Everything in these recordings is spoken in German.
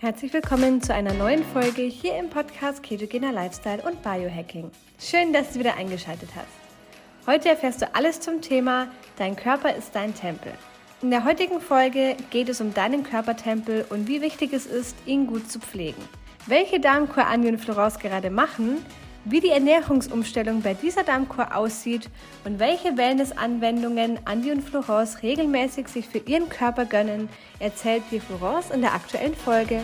Herzlich willkommen zu einer neuen Folge hier im Podcast Ketogener Lifestyle und Biohacking. Schön, dass du wieder eingeschaltet hast. Heute erfährst du alles zum Thema Dein Körper ist dein Tempel. In der heutigen Folge geht es um deinen Körpertempel und wie wichtig es ist, ihn gut zu pflegen. Welche Darmkur Andi und Florence gerade machen, wie die Ernährungsumstellung bei dieser Darmkur aussieht und welche Wellness-Anwendungen Andi und Florence regelmäßig sich für ihren Körper gönnen, erzählt dir Florence in der aktuellen Folge.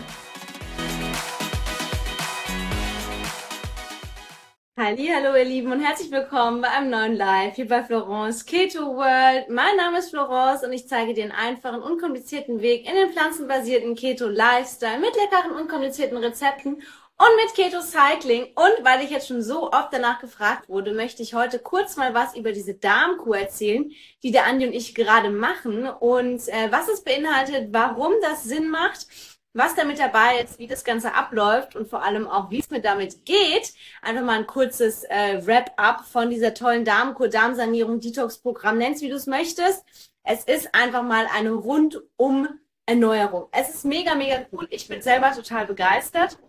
Hallo ihr Lieben und herzlich willkommen bei einem neuen Live hier bei Florence Keto World. Mein Name ist Florence und ich zeige dir einen einfachen, unkomplizierten Weg in den pflanzenbasierten Keto Lifestyle mit leckeren, unkomplizierten Rezepten und mit Keto Cycling. Und weil ich jetzt schon so oft danach gefragt wurde, möchte ich heute kurz mal was über diese Darmkur erzählen, die der Andi und ich gerade machen und äh, was es beinhaltet, warum das Sinn macht, was damit dabei ist, wie das Ganze abläuft und vor allem auch, wie es mir damit geht. Einfach mal ein kurzes äh, Wrap-up von dieser tollen Darmkur, Darmsanierung, Detox-Programm, nenn's wie du es möchtest. Es ist einfach mal eine rundum Erneuerung. Es ist mega, mega cool. Ich bin selber total begeistert.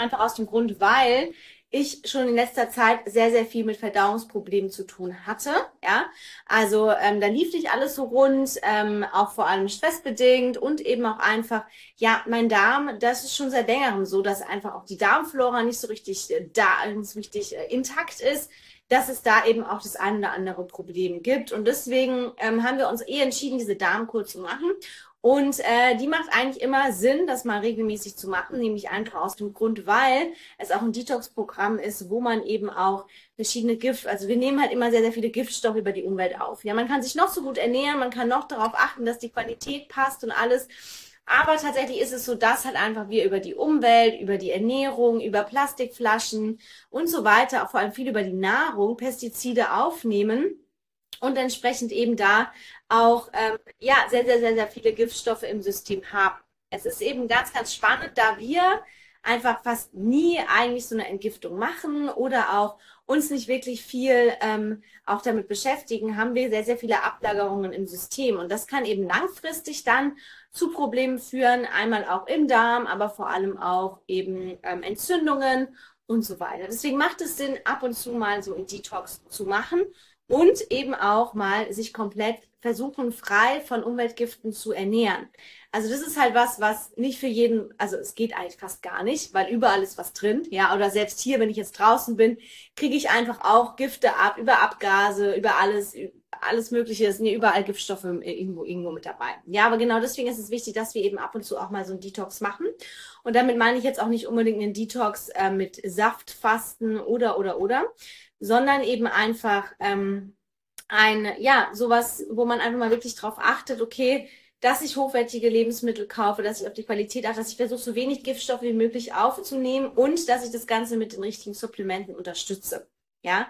Einfach aus dem Grund, weil ich schon in letzter Zeit sehr, sehr viel mit Verdauungsproblemen zu tun hatte. Ja, also ähm, da lief nicht alles so rund, ähm, auch vor allem stressbedingt und eben auch einfach, ja, mein Darm, das ist schon seit längerem so, dass einfach auch die Darmflora nicht so richtig äh, da, nicht so richtig äh, intakt ist dass es da eben auch das ein oder andere Problem gibt. Und deswegen ähm, haben wir uns eh entschieden, diese Darmkur zu machen. Und äh, die macht eigentlich immer Sinn, das mal regelmäßig zu machen, nämlich einfach aus dem Grund, weil es auch ein Detox-Programm ist, wo man eben auch verschiedene Gift, also wir nehmen halt immer sehr, sehr viele Giftstoffe über die Umwelt auf. Ja, man kann sich noch so gut ernähren, man kann noch darauf achten, dass die Qualität passt und alles. Aber tatsächlich ist es so, dass halt einfach wir über die Umwelt, über die Ernährung, über Plastikflaschen und so weiter, auch vor allem viel über die Nahrung, Pestizide aufnehmen und entsprechend eben da auch ähm, ja sehr, sehr, sehr, sehr viele Giftstoffe im System haben. Es ist eben ganz, ganz spannend, da wir einfach fast nie eigentlich so eine Entgiftung machen oder auch uns nicht wirklich viel ähm, auch damit beschäftigen, haben wir sehr, sehr viele Ablagerungen im System. Und das kann eben langfristig dann zu Problemen führen, einmal auch im Darm, aber vor allem auch eben ähm, Entzündungen und so weiter. Deswegen macht es Sinn, ab und zu mal so ein Detox zu machen und eben auch mal sich komplett versuchen, frei von Umweltgiften zu ernähren. Also das ist halt was, was nicht für jeden, also es geht eigentlich fast gar nicht, weil überall ist was drin, ja, oder selbst hier, wenn ich jetzt draußen bin, kriege ich einfach auch Gifte ab, über Abgase, über alles, alles Mögliche, es sind ja überall Giftstoffe irgendwo, irgendwo mit dabei. Ja, aber genau deswegen ist es wichtig, dass wir eben ab und zu auch mal so einen Detox machen. Und damit meine ich jetzt auch nicht unbedingt einen Detox äh, mit Saftfasten oder, oder, oder, sondern eben einfach ähm, ein, ja, sowas, wo man einfach mal wirklich drauf achtet, okay, dass ich hochwertige Lebensmittel kaufe, dass ich auf die Qualität achte, dass ich versuche, so wenig Giftstoffe wie möglich aufzunehmen und dass ich das Ganze mit den richtigen Supplementen unterstütze. Ja,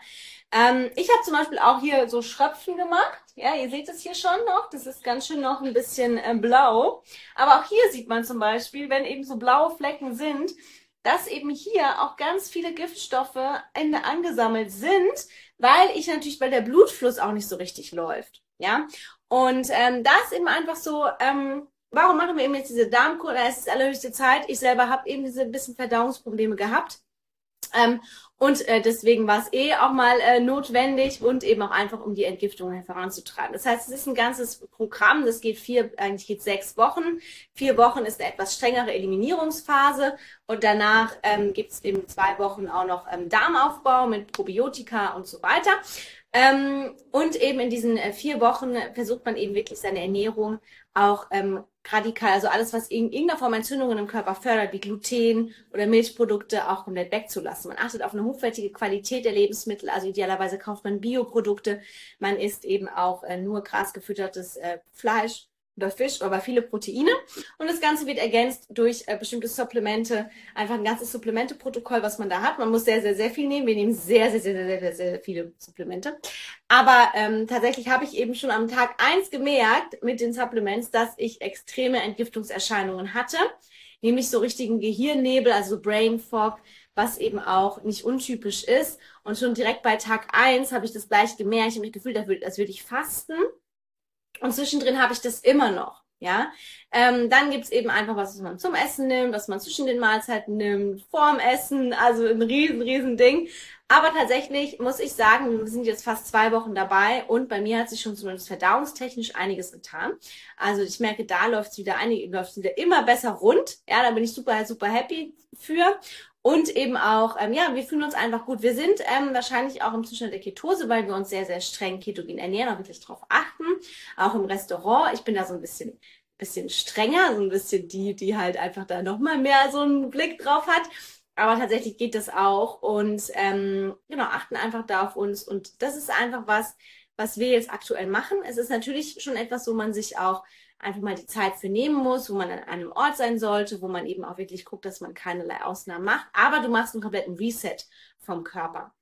ähm, ich habe zum Beispiel auch hier so Schröpfen gemacht. Ja, ihr seht es hier schon noch. Das ist ganz schön noch ein bisschen äh, blau. Aber auch hier sieht man zum Beispiel, wenn eben so blaue Flecken sind, dass eben hier auch ganz viele Giftstoffe angesammelt sind, weil ich natürlich, weil der Blutfluss auch nicht so richtig läuft. Ja, und ähm, das eben einfach so, ähm, warum machen wir eben jetzt diese Darmkur? Es ist allerhöchste Zeit. Ich selber habe eben diese bisschen Verdauungsprobleme gehabt. Ähm, und äh, deswegen war es eh auch mal äh, notwendig und eben auch einfach, um die Entgiftung voranzutreiben. Das heißt, es ist ein ganzes Programm, das geht vier, eigentlich geht sechs Wochen. Vier Wochen ist eine etwas strengere Eliminierungsphase und danach ähm, gibt es eben zwei Wochen auch noch ähm, Darmaufbau mit Probiotika und so weiter. Ähm, und eben in diesen äh, vier Wochen versucht man eben wirklich seine Ernährung auch ähm, radikal, also alles, was in irgendeiner Form Entzündungen im Körper fördert, wie Gluten oder Milchprodukte, auch komplett wegzulassen. Man achtet auf eine hochwertige Qualität der Lebensmittel, also idealerweise kauft man Bioprodukte, man isst eben auch äh, nur grasgefüttertes äh, Fleisch oder Fisch, aber viele Proteine. Und das Ganze wird ergänzt durch äh, bestimmte Supplemente, einfach ein ganzes Supplementeprotokoll, was man da hat. Man muss sehr, sehr, sehr viel nehmen. Wir nehmen sehr, sehr, sehr, sehr, sehr, sehr viele Supplemente. Aber ähm, tatsächlich habe ich eben schon am Tag eins gemerkt mit den Supplements, dass ich extreme Entgiftungserscheinungen hatte, nämlich so richtigen Gehirnnebel, also Brain Fog, was eben auch nicht untypisch ist. Und schon direkt bei Tag eins habe ich das gleich gemerkt. Ich habe mich gefühlt, als würde ich fasten und zwischendrin habe ich das immer noch. Ja, ähm, dann gibt's eben einfach was, was man zum Essen nimmt, was man zwischen den Mahlzeiten nimmt, vorm Essen, also ein riesen, riesen Ding. Aber tatsächlich muss ich sagen, wir sind jetzt fast zwei Wochen dabei und bei mir hat sich schon zumindest verdauungstechnisch einiges getan. Also ich merke, da läuft's wieder einig, läuft's wieder immer besser rund. Ja, da bin ich super, super happy für. Und eben auch, ähm, ja, wir fühlen uns einfach gut. Wir sind ähm, wahrscheinlich auch im Zustand der Ketose, weil wir uns sehr, sehr streng ketogen ernähren, auch wirklich drauf achten. Auch im Restaurant. Ich bin da so ein bisschen, bisschen strenger, so ein bisschen die, die halt einfach da nochmal mehr so einen Blick drauf hat. Aber tatsächlich geht das auch und ähm, genau, achten einfach da auf uns. Und das ist einfach was, was wir jetzt aktuell machen. Es ist natürlich schon etwas, wo man sich auch einfach mal die Zeit für nehmen muss, wo man an einem Ort sein sollte, wo man eben auch wirklich guckt, dass man keinerlei Ausnahmen macht. Aber du machst einen kompletten Reset vom Körper.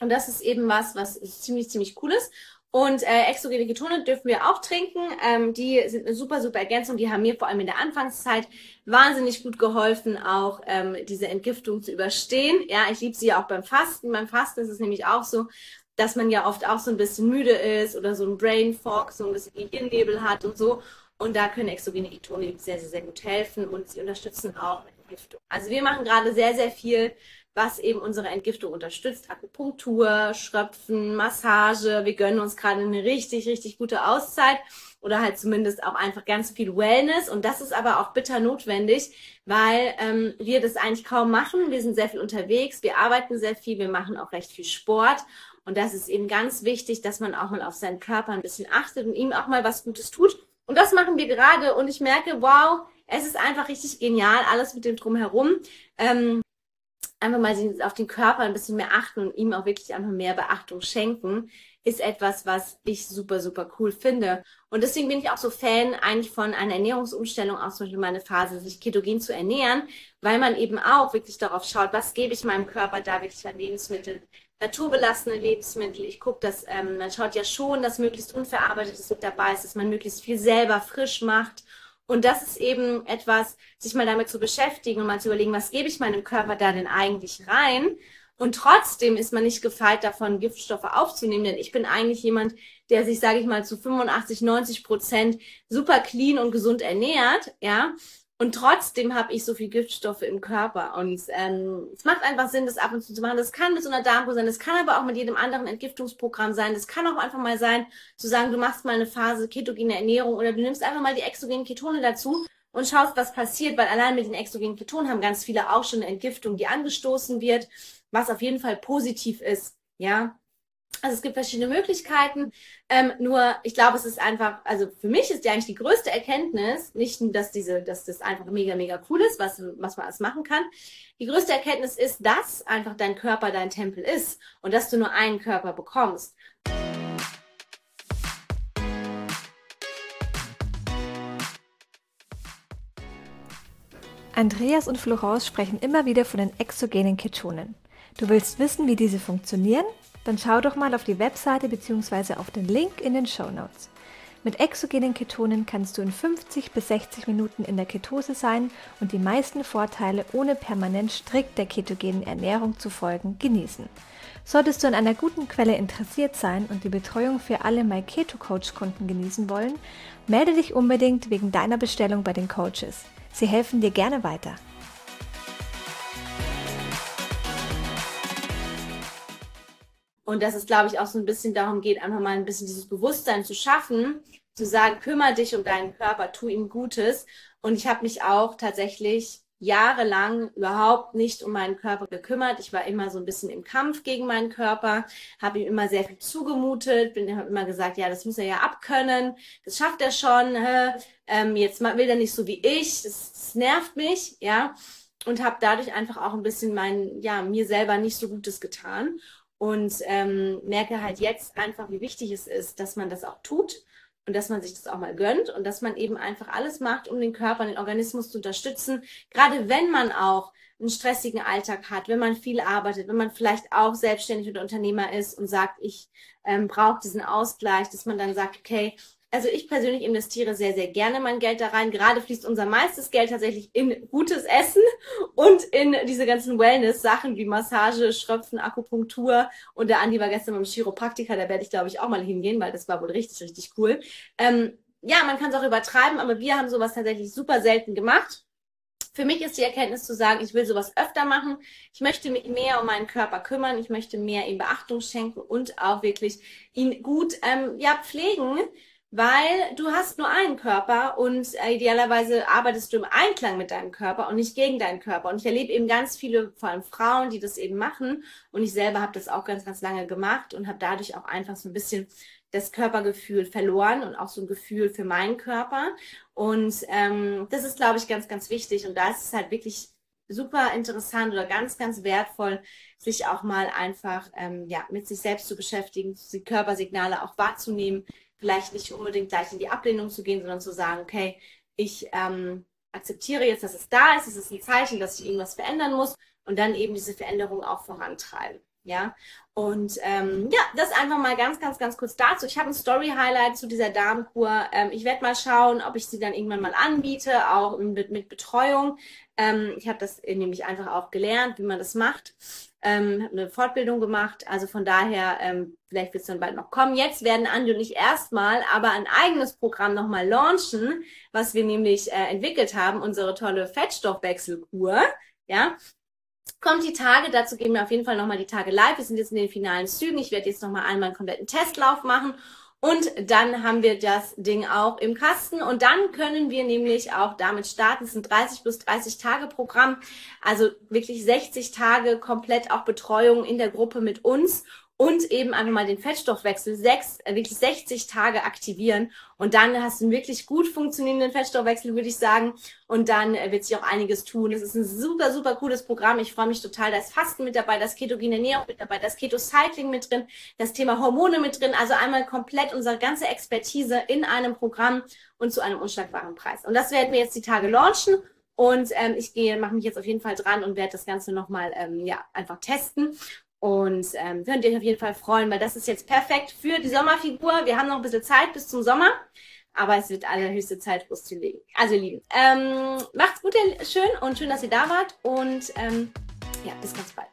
Und das ist eben was, was ziemlich, ziemlich cool ist. Und äh, exogene Ketone dürfen wir auch trinken. Ähm, die sind eine super, super Ergänzung. Die haben mir vor allem in der Anfangszeit wahnsinnig gut geholfen, auch ähm, diese Entgiftung zu überstehen. Ja, ich liebe sie ja auch beim Fasten. Beim Fasten ist es nämlich auch so, dass man ja oft auch so ein bisschen müde ist oder so ein Brain Fog, so ein bisschen Gehirnnebel hat und so. Und da können exogene Ketone sehr, sehr, sehr gut helfen und sie unterstützen auch Entgiftung. Also wir machen gerade sehr, sehr viel, was eben unsere Entgiftung unterstützt. Akupunktur, Schröpfen, Massage. Wir gönnen uns gerade eine richtig, richtig gute Auszeit oder halt zumindest auch einfach ganz viel Wellness. Und das ist aber auch bitter notwendig, weil ähm, wir das eigentlich kaum machen. Wir sind sehr viel unterwegs, wir arbeiten sehr viel, wir machen auch recht viel Sport. Und das ist eben ganz wichtig, dass man auch mal auf seinen Körper ein bisschen achtet und ihm auch mal was Gutes tut. Und das machen wir gerade und ich merke, wow, es ist einfach richtig genial, alles mit dem Drumherum. Ähm, einfach mal auf den Körper ein bisschen mehr achten und ihm auch wirklich einfach mehr Beachtung schenken, ist etwas, was ich super, super cool finde. Und deswegen bin ich auch so Fan eigentlich von einer Ernährungsumstellung, auch zum Beispiel meine Phase, sich ketogen zu ernähren, weil man eben auch wirklich darauf schaut, was gebe ich meinem Körper da wirklich an Lebensmitteln, naturbelassene Lebensmittel. Ich gucke, dass ähm, man schaut ja schon, dass möglichst unverarbeitetes mit dabei ist, dass man möglichst viel selber frisch macht. Und das ist eben etwas, sich mal damit zu beschäftigen und mal zu überlegen, was gebe ich meinem Körper da denn eigentlich rein? Und trotzdem ist man nicht gefeit davon, Giftstoffe aufzunehmen, denn ich bin eigentlich jemand, der sich, sage ich mal, zu 85, 90 Prozent super clean und gesund ernährt, ja. Und trotzdem habe ich so viel Giftstoffe im Körper. Und ähm, es macht einfach Sinn, das ab und zu zu machen. Das kann mit so einer Darmkur sein, das kann aber auch mit jedem anderen Entgiftungsprogramm sein. Das kann auch einfach mal sein, zu sagen, du machst mal eine Phase ketogene Ernährung oder du nimmst einfach mal die exogenen Ketone dazu und schaust, was passiert, weil allein mit den exogenen Ketonen haben ganz viele auch schon eine Entgiftung, die angestoßen wird, was auf jeden Fall positiv ist. Ja, also es gibt verschiedene Möglichkeiten. Ähm, nur ich glaube, es ist einfach, also für mich ist ja eigentlich die größte Erkenntnis, nicht, dass diese, dass das einfach mega, mega cool ist, was, was man alles machen kann. Die größte Erkenntnis ist, dass einfach dein Körper dein Tempel ist und dass du nur einen Körper bekommst. Andreas und Florence sprechen immer wieder von den exogenen Ketonen. Du willst wissen, wie diese funktionieren? Dann schau doch mal auf die Webseite bzw. auf den Link in den Show Notes. Mit exogenen Ketonen kannst du in 50 bis 60 Minuten in der Ketose sein und die meisten Vorteile ohne permanent strikt der ketogenen Ernährung zu folgen genießen. Solltest du an einer guten Quelle interessiert sein und die Betreuung für alle My Keto Coach Kunden genießen wollen, melde dich unbedingt wegen deiner Bestellung bei den Coaches. Sie helfen dir gerne weiter. Und dass es, glaube ich, auch so ein bisschen darum geht, einfach mal ein bisschen dieses Bewusstsein zu schaffen, zu sagen, kümmere dich um deinen Körper, tu ihm Gutes. Und ich habe mich auch tatsächlich jahrelang überhaupt nicht um meinen Körper gekümmert. Ich war immer so ein bisschen im Kampf gegen meinen Körper, habe ihm immer sehr viel zugemutet, bin habe immer gesagt, ja, das muss er ja abkönnen, das schafft er schon. Ähm, jetzt will er nicht so wie ich, das, das nervt mich, ja, und habe dadurch einfach auch ein bisschen mein, ja, mir selber nicht so Gutes getan und ähm, merke halt jetzt einfach, wie wichtig es ist, dass man das auch tut und dass man sich das auch mal gönnt und dass man eben einfach alles macht, um den Körper, den Organismus zu unterstützen. Gerade wenn man auch einen stressigen Alltag hat, wenn man viel arbeitet, wenn man vielleicht auch selbstständig oder Unternehmer ist und sagt, ich ähm, brauche diesen Ausgleich, dass man dann sagt, okay, also ich persönlich investiere sehr, sehr gerne mein Geld da rein. Gerade fließt unser meistes Geld tatsächlich in gutes Essen und in diese ganzen Wellness-Sachen wie Massage, Schröpfen, Akupunktur. Und der Andi war gestern beim Chiropraktiker, da werde ich, glaube ich, auch mal hingehen, weil das war wohl richtig, richtig cool. Ähm, ja, man kann es auch übertreiben, aber wir haben sowas tatsächlich super selten gemacht. Für mich ist die Erkenntnis zu sagen, ich will sowas öfter machen. Ich möchte mich mehr um meinen Körper kümmern. Ich möchte mehr ihm Beachtung schenken und auch wirklich ihn gut ähm, ja, pflegen, weil du hast nur einen Körper und äh, idealerweise arbeitest du im Einklang mit deinem Körper und nicht gegen deinen Körper. Und ich erlebe eben ganz viele, vor allem Frauen, die das eben machen. Und ich selber habe das auch ganz, ganz lange gemacht und habe dadurch auch einfach so ein bisschen das Körpergefühl verloren und auch so ein Gefühl für meinen Körper. Und ähm, das ist, glaube ich, ganz, ganz wichtig. Und da ist es halt wirklich super interessant oder ganz, ganz wertvoll, sich auch mal einfach ähm, ja, mit sich selbst zu beschäftigen, die Körpersignale auch wahrzunehmen, vielleicht nicht unbedingt gleich in die Ablehnung zu gehen, sondern zu sagen, okay, ich ähm, akzeptiere jetzt, dass es da ist, es ist ein Zeichen, dass ich irgendwas verändern muss und dann eben diese Veränderung auch vorantreiben. Ja, und ähm, ja, das einfach mal ganz, ganz, ganz kurz dazu. Ich habe ein Story-Highlight zu dieser Darmkur. Ähm, ich werde mal schauen, ob ich sie dann irgendwann mal anbiete, auch mit, mit Betreuung. Ähm, ich habe das nämlich einfach auch gelernt, wie man das macht ähm, eine Fortbildung gemacht. Also von daher, ähm, vielleicht wird es dann bald noch kommen. Jetzt werden Andi und ich erstmal aber ein eigenes Programm nochmal launchen, was wir nämlich äh, entwickelt haben, unsere tolle Fettstoffwechselkur. Ja, kommt die Tage, dazu gehen wir auf jeden Fall nochmal die Tage live. Wir sind jetzt in den finalen Zügen. Ich werde jetzt nochmal einmal einen kompletten Testlauf machen und dann haben wir das Ding auch im Kasten. Und dann können wir nämlich auch damit starten. Es ist ein 30 plus 30 Tage Programm, also wirklich 60 Tage komplett auch Betreuung in der Gruppe mit uns und eben einfach mal den Fettstoffwechsel sechs, äh, wirklich 60 Tage aktivieren und dann hast du einen wirklich gut funktionierenden Fettstoffwechsel, würde ich sagen. Und dann äh, wird sich auch einiges tun. Es ist ein super, super cooles Programm. Ich freue mich total. Da ist Fasten mit dabei, das ketogene Ernährung mit dabei, das Keto-Cycling mit drin, das Thema Hormone mit drin. Also einmal komplett unsere ganze Expertise in einem Programm und zu einem unschlagbaren Preis. Und das werden wir jetzt die Tage launchen. Und ähm, ich gehe, mache mich jetzt auf jeden Fall dran und werde das Ganze nochmal ähm, ja, einfach testen. Und ähm, ihr euch auf jeden Fall freuen, weil das ist jetzt perfekt für die Sommerfigur. Wir haben noch ein bisschen Zeit bis zum Sommer, aber es wird allerhöchste Zeit loszulegen. Also ihr Lieben, ähm, macht's gut, schön und schön, dass ihr da wart und ähm, ja, bis ganz bald.